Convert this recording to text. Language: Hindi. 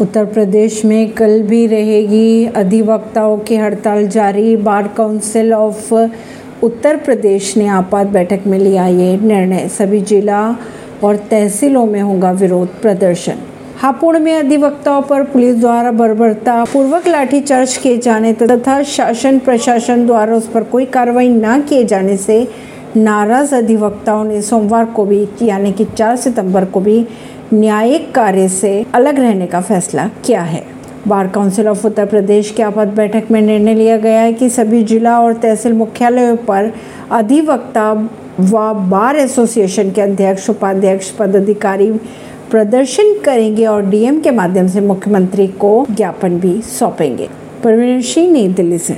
उत्तर प्रदेश में कल भी रहेगी अधिवक्ताओं की हड़ताल जारी। Bar council of Uttar Pradesh ने आपात बैठक में लिया ये निर्णय। सभी जिला और तहसीलों में होगा विरोध प्रदर्शन। हापुड़ में अधिवक्ताओं पर पुलिस द्वारा बर्बरता पूर्वक लाठीचार्ज किए जाने तथा शासन प्रशासन द्वारा उस पर कोई कार्रवाई न किए जाने से नाराज़ अधिवक्ताओं ने सोमवार को भी यानी कि 4 सितंबर को भी न्यायिक कार्य से अलग रहने का फैसला किया है। Bar council of Uttar Pradesh की आपात बैठक में निर्णय लिया गया है कि सभी जिला और तहसील मुख्यालयों पर अधिवक्ता व बार एसोसिएशन के अध्यक्ष, उपाध्यक्ष, पदाधिकारी प्रदर्शन करेंगे और डीएम के माध्यम से मुख्यमंत्री को ज्ञापन भी सौंपेंगे। परवीन सिंह, नई दिल्ली से।